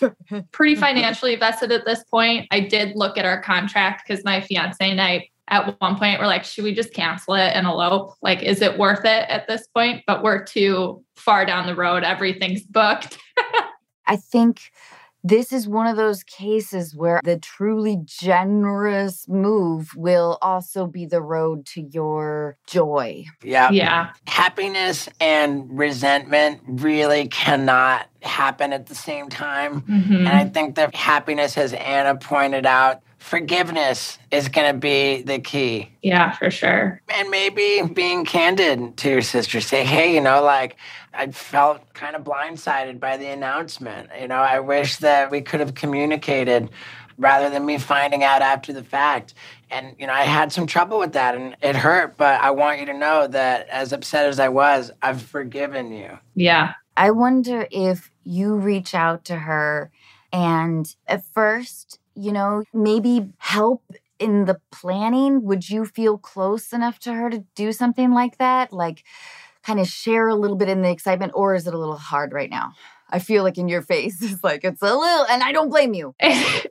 [LAUGHS] Pretty financially invested at this point. I did look at our contract because my fiance and I at one point were like, should we just cancel it and elope? Like, is it worth it at this point? But we're too far down the road. Everything's booked. [LAUGHS] I think this is one of those cases where the truly generous move will also be the road to your joy. Yeah. Yeah. Happiness and resentment really cannot happen at the same time. Mm-hmm. And I think that happiness, as Anna pointed out, forgiveness is going to be the key. Yeah, for sure. And maybe being candid to your sister, say, hey, you know, like I felt kind of blindsided by the announcement. You know, I wish that we could have communicated rather than me finding out after the fact. And, you know, I had some trouble with that and it hurt, but I want you to know that as upset as I was, I've forgiven you. Yeah. I wonder if you reach out to her and at first you know, maybe help in the planning? Would you feel close enough to her to do something like that? Like, kind of share a little bit in the excitement, or is it a little hard right now? I feel like in your face [LAUGHS] it's like it's a little, and I don't blame you. [LAUGHS]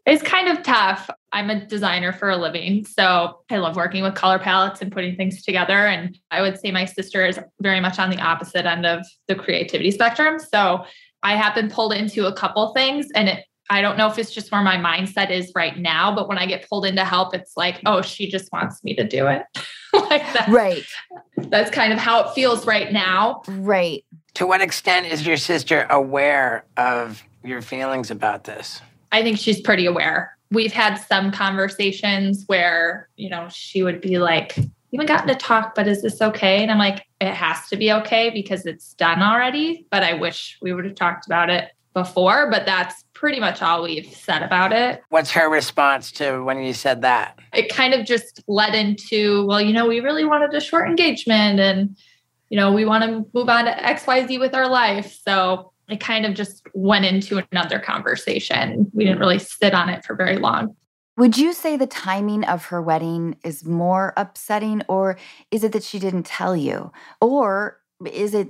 It's kind of tough. I'm a designer for a living, so I love working with color palettes and putting things together. And I would say my sister is very much on the opposite end of the creativity spectrum. So I have been pulled into a couple things, and it I don't know if it's just where my mindset is right now, but when I get pulled into help, it's like, oh, she just wants me to do it. [LAUGHS] like that. Right. That's kind of how it feels right now. Right. To what extent is your sister aware of your feelings about this? I think she's pretty aware. We've had some conversations where, you know, she would be like, you haven't gotten to talk, but is this okay? And I'm like, it has to be okay because it's done already. But I wish we would have talked about it before, but that's pretty much all we've said about it. What's her response to when you said that? It kind of just led into, well, you know, we really wanted a short engagement and, you know, we want to move on to XYZ with our life. So it kind of just went into another conversation. We didn't really sit on it for very long. Would you say the timing of her wedding is more upsetting, or is it that she didn't tell you? Or is it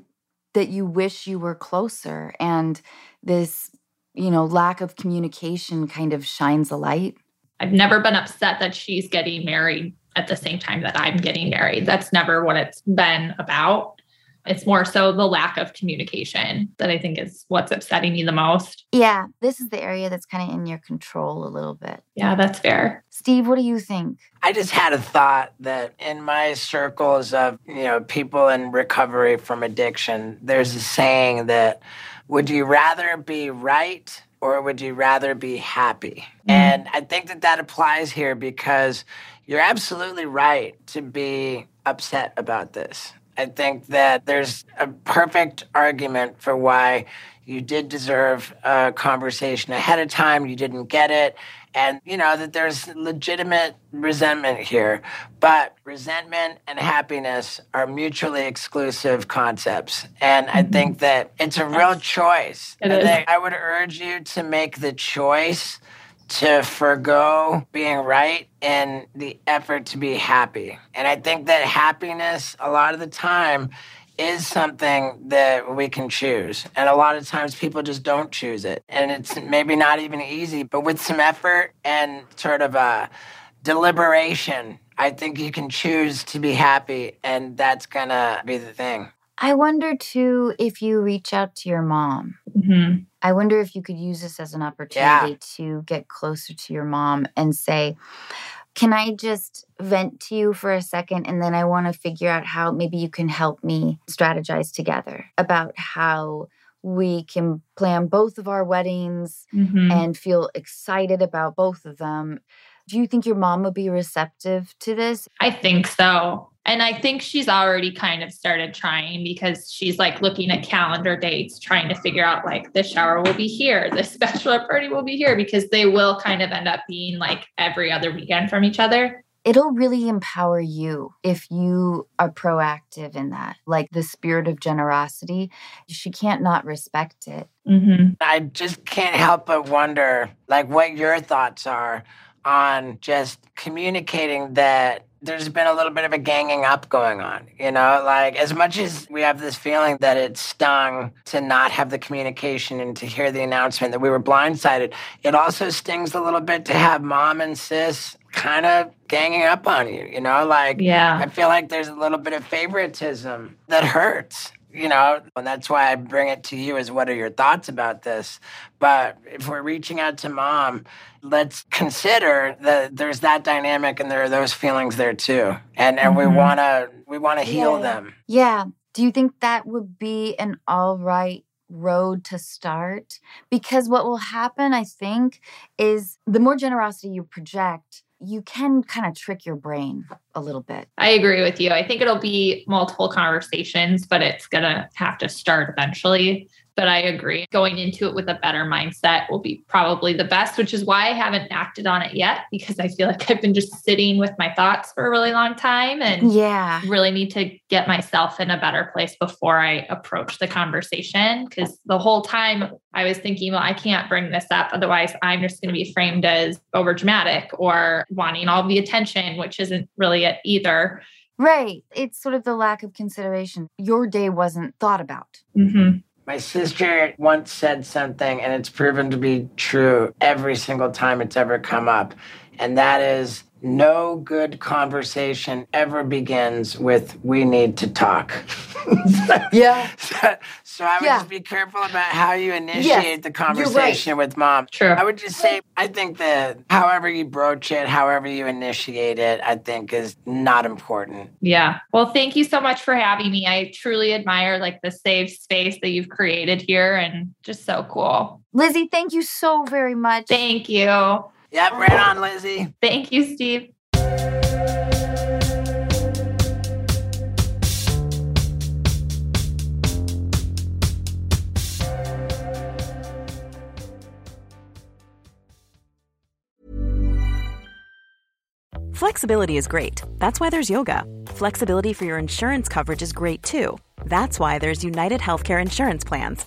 that you wish you were closer and this you know lack of communication kind of shines a light? I've never been upset that she's getting married at the same time that i'm getting married. That's never what it's been about It's more so the lack of communication that I think is what's upsetting me the most. Yeah, this is the area that's kind of in your control a little bit. Yeah, that's fair. Steve, what do you think? I just had a thought that in my circles of, you know, people in recovery from addiction, there's a saying that would you rather be right or would you rather be happy? Mm. And I think that that applies here because you're absolutely right to be upset about this. I think that there's a perfect argument for why you did deserve a conversation ahead of time, you didn't get it, and you know that there's legitimate resentment here. But resentment and happiness are mutually exclusive concepts. And I think mm-hmm. that it's a real choice. I, I would urge you to make the choice to forego being right in the effort to be happy. And I think that happiness, a lot of the time, is something that we can choose. And a lot of times people just don't choose it. And it's maybe not even easy, but with some effort and sort of a deliberation, I think you can choose to be happy. And that's going to be the thing. I wonder too if you reach out to your mom. Mm-hmm. I wonder if you could use this as an opportunity yeah. to get closer to your mom and say, Can I just vent to you for a second? And then I want to figure out how maybe you can help me strategize together about how we can plan both of our weddings mm-hmm. and feel excited about both of them. Do you think your mom would be receptive to this? I think so. And I think she's already kind of started trying because she's like looking at calendar dates, trying to figure out like the shower will be here, the [LAUGHS] bachelor party will be here, because they will kind of end up being like every other weekend from each other. It'll really empower you if you are proactive in that. Like the spirit of generosity, she can't not respect it. Mm-hmm. I just can't help but wonder, like, what your thoughts are on just communicating that there's been a little bit of a ganging up going on. You know, like as much as we have this feeling that it stung to not have the communication and to hear the announcement that we were blindsided, it also stings a little bit to have mom and sis kind of ganging up on you. You know, like yeah, I feel like there's a little bit of favoritism that hurts you know, and that's why I bring it to you is what are your thoughts about this? But if we're reaching out to mom, let's consider that there's that dynamic and there are those feelings there too. And and mm-hmm. we wanna we wanna heal yeah. them. Yeah. Do you think that would be an all right road to start? Because what will happen, I think, is the more generosity you project, you can kind of trick your brain a little bit. I agree with you. I think it'll be multiple conversations, but it's going to have to start eventually. But I agree. Going into it with a better mindset will be probably the best, which is why I haven't acted on it yet because I feel [LAUGHS] like I've been just sitting with my thoughts for a really long time and yeah, really need to get myself in a better place before I approach the conversation because the whole time I was thinking, well, I can't bring this up otherwise I'm just going to be framed as over dramatic or wanting all the attention, which isn't really it either. Right. It's sort of the lack of consideration. Your day wasn't thought about. Mm-hmm. My sister once said something, and it's proven to be true every single time it's ever come up. And that is no good conversation ever begins with we need to talk. [LAUGHS] yeah. So, [LAUGHS] so I would yeah. just be careful about how you initiate yes, the conversation right. with mom. Sure. I would just say I think that however you broach it, however you initiate it, I think is not important. Yeah. Well, thank you so much for having me. I truly admire like the safe space that you've created here and just so cool. Lizzie, thank you so very much. Thank you. Yep, right on, Lizzie. Thank you, Steve. Flexibility is great. That's why there's yoga. Flexibility for your insurance coverage is great too. That's why there's UnitedHealthcare Insurance Plans.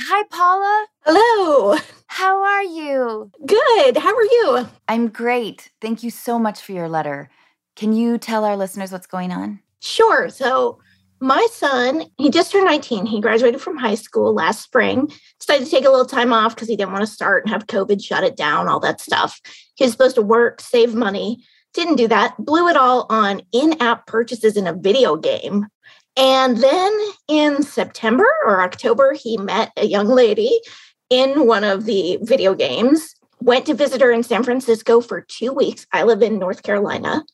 Hi, Paula. Hello. How are you? Good. How are you? I'm great. Thank you so much for your letter. Can you tell our listeners what's going on? Sure. So, my son, he just turned 19. He graduated from high school last spring. Decided to take a little time off because he didn't want to start and have COVID shut it down, all that stuff. He was supposed to work, save money. Didn't do that. Blew it all on in app purchases in a video game. And then in September or October, he met a young lady in one of the video games, went to visit her in San Francisco for two weeks. I live in North Carolina.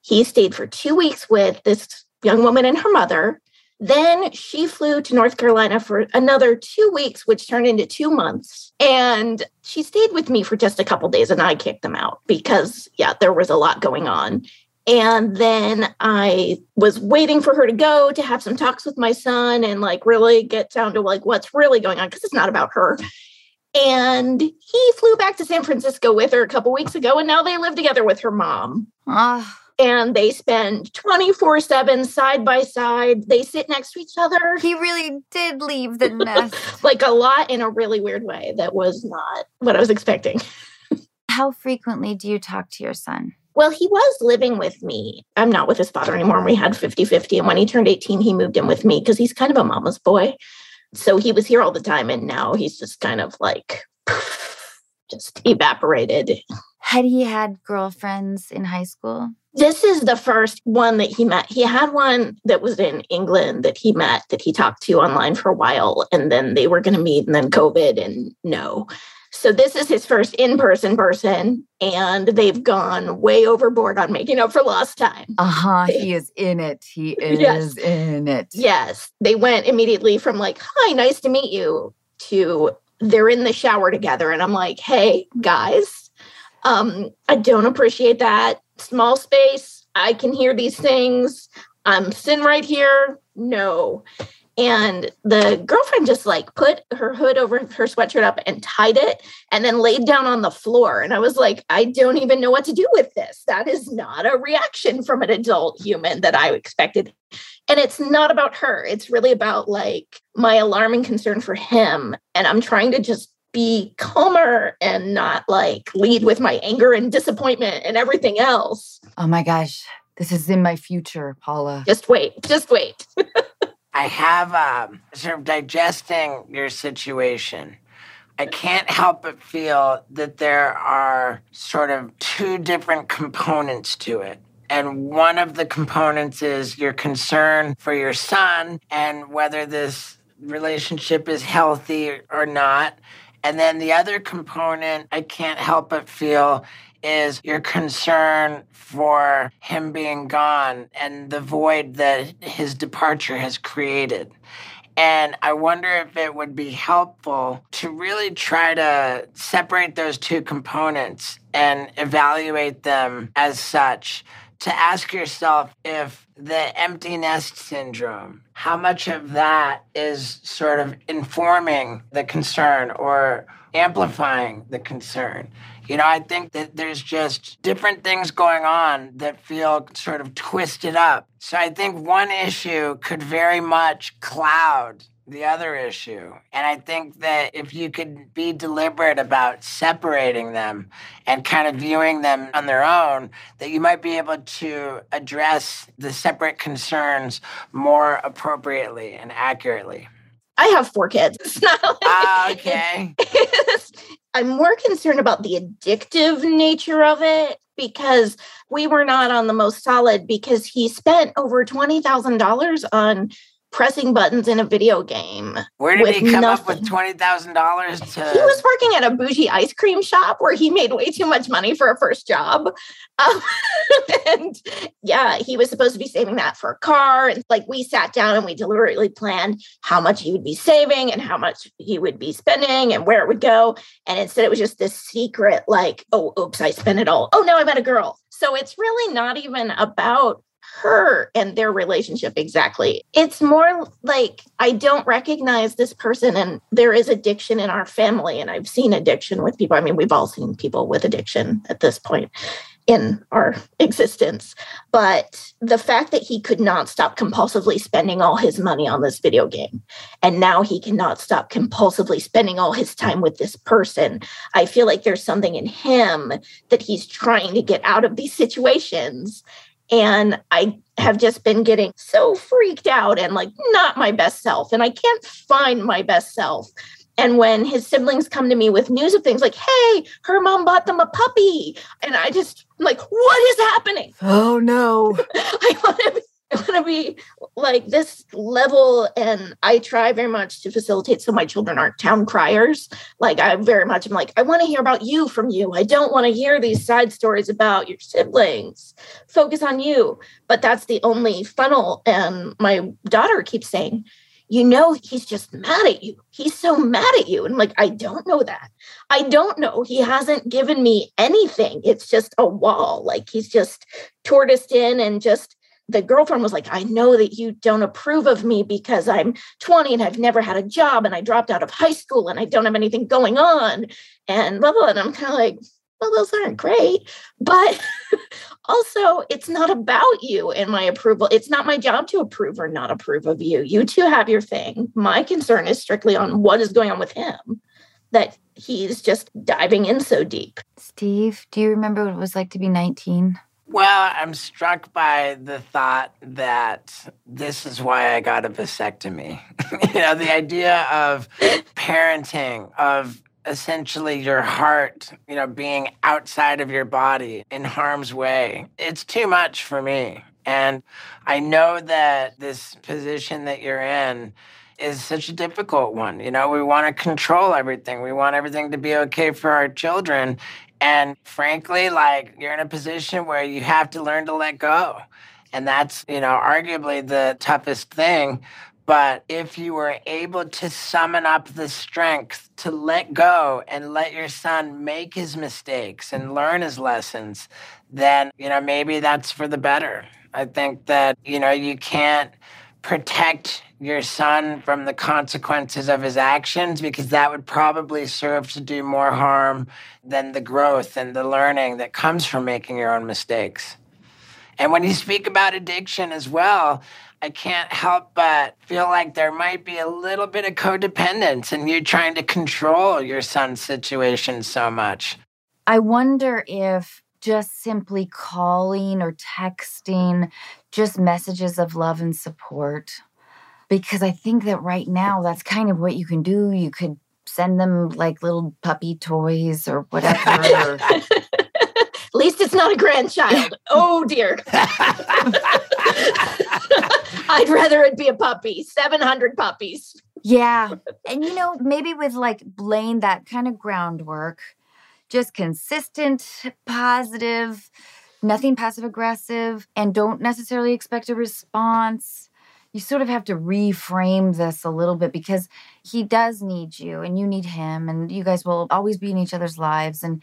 He stayed for two weeks with this young woman and her mother. Then she flew to North Carolina for another two weeks, which turned into two months. And she stayed with me for just a couple days and I kicked them out because, yeah, there was a lot going on. And then I was waiting for her to go to have some talks with my son and like really get down to like what's really going on because it's not about her. And he flew back to San Francisco with her a couple weeks ago and now they live together with her mom. Ah, And they spend 24 7 side by side. They sit next to each other he really did leave the nest. [LAUGHS] like a lot in a really weird way that was not what I was expecting. [LAUGHS] How frequently do you talk to your son? Well, he was living with me. I'm not with his father anymore. We had 50 50. And when he turned 18, he moved in with me because he's kind of a mama's boy. So he was here all the time. And now he's just kind of like [SIGHS] just evaporated. Had he had girlfriends in high school? This is the first one that he met. He had one that was in England that he met that he talked to online for a while. And then they were going to meet and then COVID and no. So this is his first in-person person, and they've gone way overboard on making up for lost time. Uh huh. He [LAUGHS] is in it. He is Yes. in it. Yes, they went immediately from like, "Hi, nice to meet you," to they're in the shower together, and I'm like, "Hey, guys, um, I don't appreciate that small space. I can hear these things. I'm sitting right here. No." And the girlfriend just like put her hood over her sweatshirt up and tied it and then laid down on the floor. And I was like, I don't even know what to do with this. That is not a reaction from an adult human that I expected. And it's not about her. It's really about like my alarming concern for him. And I'm trying to just be calmer and not like lead with my anger and disappointment and everything else. Oh my gosh. This is in my future, Paula. Just wait, just wait. [LAUGHS] I have um, sort of digesting your situation. I can't help but feel that there are sort of two different components to it. And one of the components is your concern for your son and whether this relationship is healthy or not. And then the other component I can't help but feel is your concern for him being gone and the void that his departure has created. And I wonder if it would be helpful to really try to separate those two components and evaluate them as such. To ask yourself if the empty nest syndrome, how much of that is sort of informing the concern or amplifying the concern. You know, I think that there's just different things going on that feel sort of twisted up. So I think one issue could very much cloud the other issue. And I think that if you could be deliberate about separating them and kind of viewing them on their own, that you might be able to address the separate concerns more appropriately and accurately. I have four kids. It's not like Ah, okay. [LAUGHS] I'm more concerned about the addictive nature of it because we were not on the most solid because he spent over $20,000 on pressing buttons in a video game. Where did he come nothing. up with twenty thousand dollars to? He was working at a bougie ice cream shop where he made way too much money for a first job, [LAUGHS] um, and yeah, he was supposed to be saving that for a car. And like we sat down and we deliberately planned how much he would be saving and how much he would be spending and where it would go. And instead, it was just this secret, like, oh, oops, I spent it all. Oh no, I met a girl. So it's really not even about her and their relationship exactly. It's more like I don't recognize this person and there is addiction in our family. And I've seen addiction with people. I mean, we've all seen people with addiction at this point in our existence. But the fact that he could not stop compulsively spending all his money on this video game, and now he cannot stop compulsively spending all his time with this person, I feel like there's something in him that he's trying to get out of these situations. And I have just been getting so freaked out and like not my best self. And I can't find my best self. And when his siblings come to me with news of things like, hey, her mom bought them a puppy. And I just like, what is happening? Oh no. [LAUGHS] I want to I want to be like this level, and I try very much to facilitate so my children aren't town criers. Like I very much am like, I want to hear about you from you. I don't want to hear these side stories about your siblings. Focus on you. But that's the only funnel. And my daughter keeps saying, you know he's just mad at you. He's so mad at you. And I'm like, I don't know that. I don't know. He hasn't given me anything. It's just a wall. Like he's just tortoised in and just the girlfriend was like, I know that you don't approve of me because I'm 20 and I've never had a job and I dropped out of high school and I don't have anything going on and blah, blah. And I'm kind of like, well, those aren't great. But [LAUGHS] also, it's not about you and my approval. It's not my job to approve or not approve of you. You two have your thing. My concern is strictly on what is going on with him, that he's just diving in so deep. Steve, do you remember what it was like to be 19? Well, I'm struck by the thought that this is why I got a vasectomy. [LAUGHS] you know, the idea of parenting, of essentially your heart, you know, being outside of your body in harm's way. It's too much for me. And I know that this position that you're in is such a difficult one. You know, we want to control everything. We want everything to be okay for our children. And frankly, like you're in a position where you have to learn to let go. And that's, you know, arguably the toughest thing. But if you were able to summon up the strength to let go and let your son make his mistakes and learn his lessons, then, you know, maybe that's for the better. I think that, you know, you can't protect your son from the consequences of his actions because that would probably serve to do more harm than the growth and the learning that comes from making your own mistakes. And when you speak about addiction as well, I can't help but feel like there might be a little bit of codependence in you trying to control your son's situation so much. I wonder if just simply calling or texting, just messages of love and support. Because I think that right now, that's kind of what you can do. You could send them like little puppy toys or whatever. At [LAUGHS] least it's not a grandchild. Oh dear. [LAUGHS] I'd rather it be a puppy. 700 puppies. Yeah. And you know, maybe with like laying that kind of groundwork, just consistent, positive, nothing passive aggressive, and don't necessarily expect a response. You sort of have to reframe this a little bit because he does need you and you need him, and you guys will always be in each other's lives. And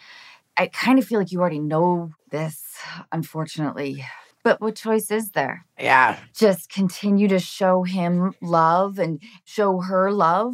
I kind of feel like you already know this, unfortunately. But what choice is there? Yeah. Just continue to show him love and show her love.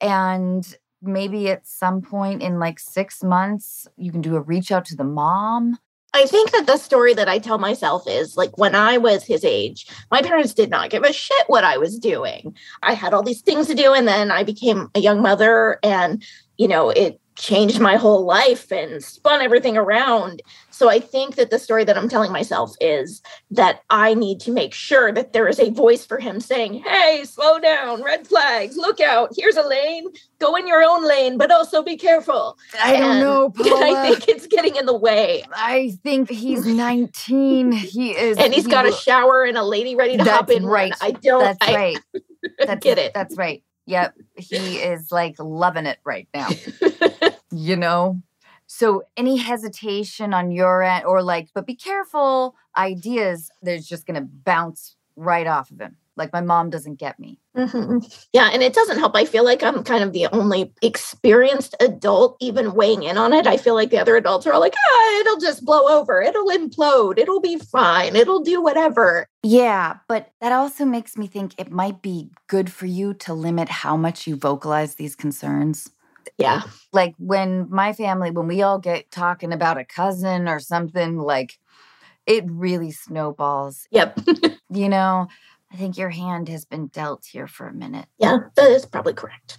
And maybe at some point in like six months, you can do a reach out to the mom. I think that the story that I tell myself is like when I was his age, my parents did not give a shit what I was doing. I had all these things to do, and then I became a young mother, and you know, it changed my whole life and spun everything around. So I think that the story that I'm telling myself is that I need to make sure that there is a voice for him saying, Hey, slow down, red flags, look out, here's a lane, go in your own lane, but also be careful. I don't know, [LAUGHS] Paula. I think it's getting in the way. I think he's 19. He is. And he's he got a shower and a lady ready to hop That's in. one. right. I don't That's I right. [LAUGHS] That's get it. That's right. Yep. He is like loving it right now. [LAUGHS] you know? So any hesitation on your end or like, but be careful ideas, there's just going to bounce right off of him. Like my mom doesn't get me. Mhm. Yeah, and it doesn't help. I feel like I'm kind of the only experienced adult even weighing in on it. I feel like the other adults are all like, ah, it'll just blow over, it'll implode, it'll be fine, it'll do whatever. Yeah, but that also makes me think it might be good for you to limit how much you vocalize these concerns. Yeah. Like when my family, when we all get talking about a cousin or something, like it really snowballs. Yep. [LAUGHS] You know, I think your hand has been dealt here for a minute. yeah, that is probably correct.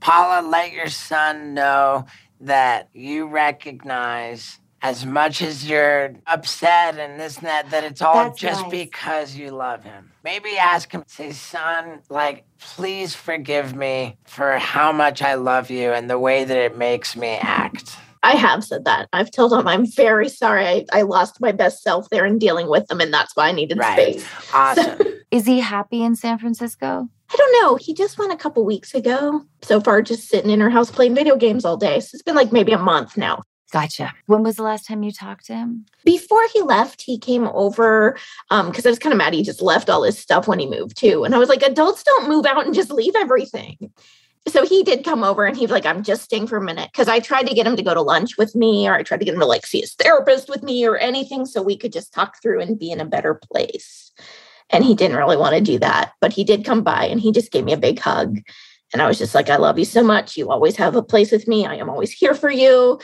Paula, let your son know that you recognize as much as you're upset and this and that, that it's all That's just nice. because you love him. Maybe ask him, say, son, like, please forgive me for how much I love you and the way that it makes me act. I have said that. I've told him I'm very sorry. I, I lost my best self there in dealing with them, and that's why I needed Right. space. [LAUGHS] Awesome. Is he happy in San Francisco? I don't know. He just went a couple weeks ago. So far, just sitting in her house playing video games all day. So it's been like maybe a month now. Gotcha. When was the last time you talked to him? before he left, he came over um because I was kind of mad he just left all his stuff when he moved too. And I was like, adults don't move out and just leave everything. So he did come over and he was like, I'm just staying for a minute. Cause I tried to get him to go to lunch with me or I tried to get him to like see his therapist with me or anything so we could just talk through and be in a better place. And he didn't really want to do that, but he did come by and he just gave me a big hug. And I was just like, I love you so much. You always have a place with me. I am always here for you.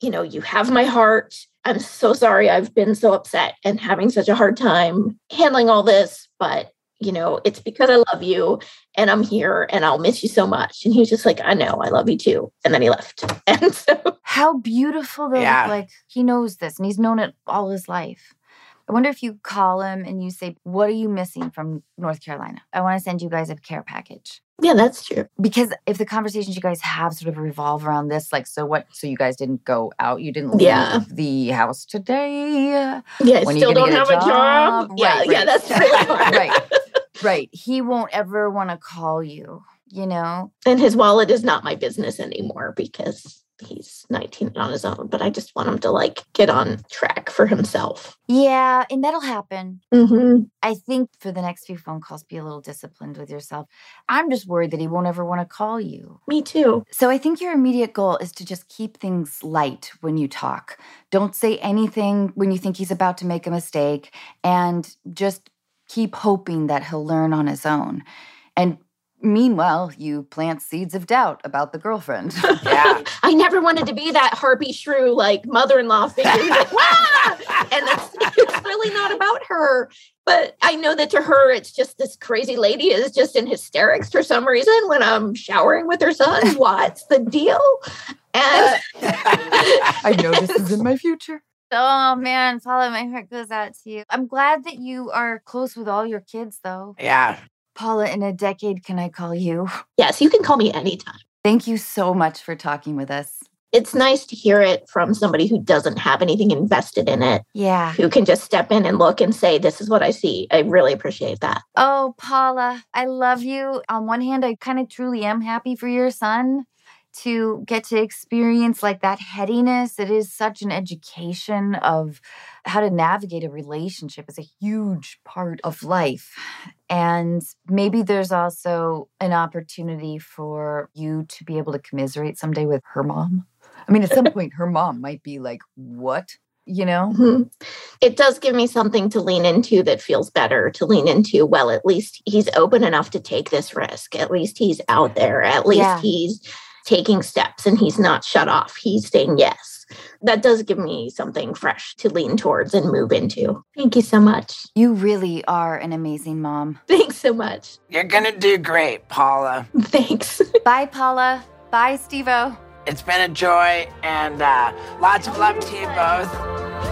You know, you have my heart. I'm so sorry I've been so upset and having such a hard time handling all this, but you know, it's because I love you and I'm here and I'll miss you so much. And he was just like, I know, I love you too. And then he left. [LAUGHS] And so How beautiful though. Yeah. Like he knows this and he's known it all his life. I wonder if you call him and you say, What are you missing from North Carolina? I want to send you guys a care package. yeah, that's true. Because if the conversations you guys have sort of revolve around this, like, so what? So you guys didn't go out, you didn't leave Yeah. the house today. Yeah, When are you still don't get have a job. Yeah, Right, yeah, right. that's really [LAUGHS] hard. right. Right. He won't ever want to call you, you know? And his wallet is not my business anymore because he's 19 and on his own. But I just want him to like get on track for himself. Yeah. And that'll happen. hmm I think for the next few phone calls, be a little disciplined with yourself. I'm just worried that he won't ever want to call you. Me too. So I think your immediate goal is to just keep things light when you talk. Don't say anything when you think he's about to make a mistake and just keep hoping that he'll learn on his own. And meanwhile, you plant seeds of doubt about the girlfriend. [LAUGHS] Yeah. I never wanted to be that harpy shrew like mother-in-law figure. like, "Wah!" and it's, [LAUGHS] it's really not about her. But I know that to her, it's just this crazy lady is just in hysterics for some reason when I'm showering with her son. [LAUGHS] What's the deal? Uh, and I know this is in my future. Oh man, Paula, my heart goes out to you. I'm glad that you are close with all your kids, though. yeah. Paula, in a decade, can I call you? [LAUGHS] yes, you can call me anytime. Thank you so much for talking with us. It's nice to hear it from somebody who doesn't have anything invested in it, Yeah. who can just step in and look and say, This is what I see. I really appreciate that. Oh, Paula, I love you. On one hand, I kind of truly am happy for your son to get to experience like that headiness. It is such an education of how to navigate a relationship is a huge part of life. And maybe there's also an opportunity for you to be able to commiserate someday with her mom. I mean, at some [LAUGHS] point, her mom might be like, What? You know? Mhm. It does give me something to lean into that feels better to lean into. Well, at least he's open enough to take this risk. At least he's out there. At least Yeah. he's taking steps and he's not shut off. He's saying yes. That does give me something fresh to lean towards and move into. Thank you so much. You really are an amazing mom. Thanks so much. You're going to do great, Paula. [LAUGHS] Thanks. Bye, Paula. Bye, Stevo. It's been a joy and uh, lots of love to you both.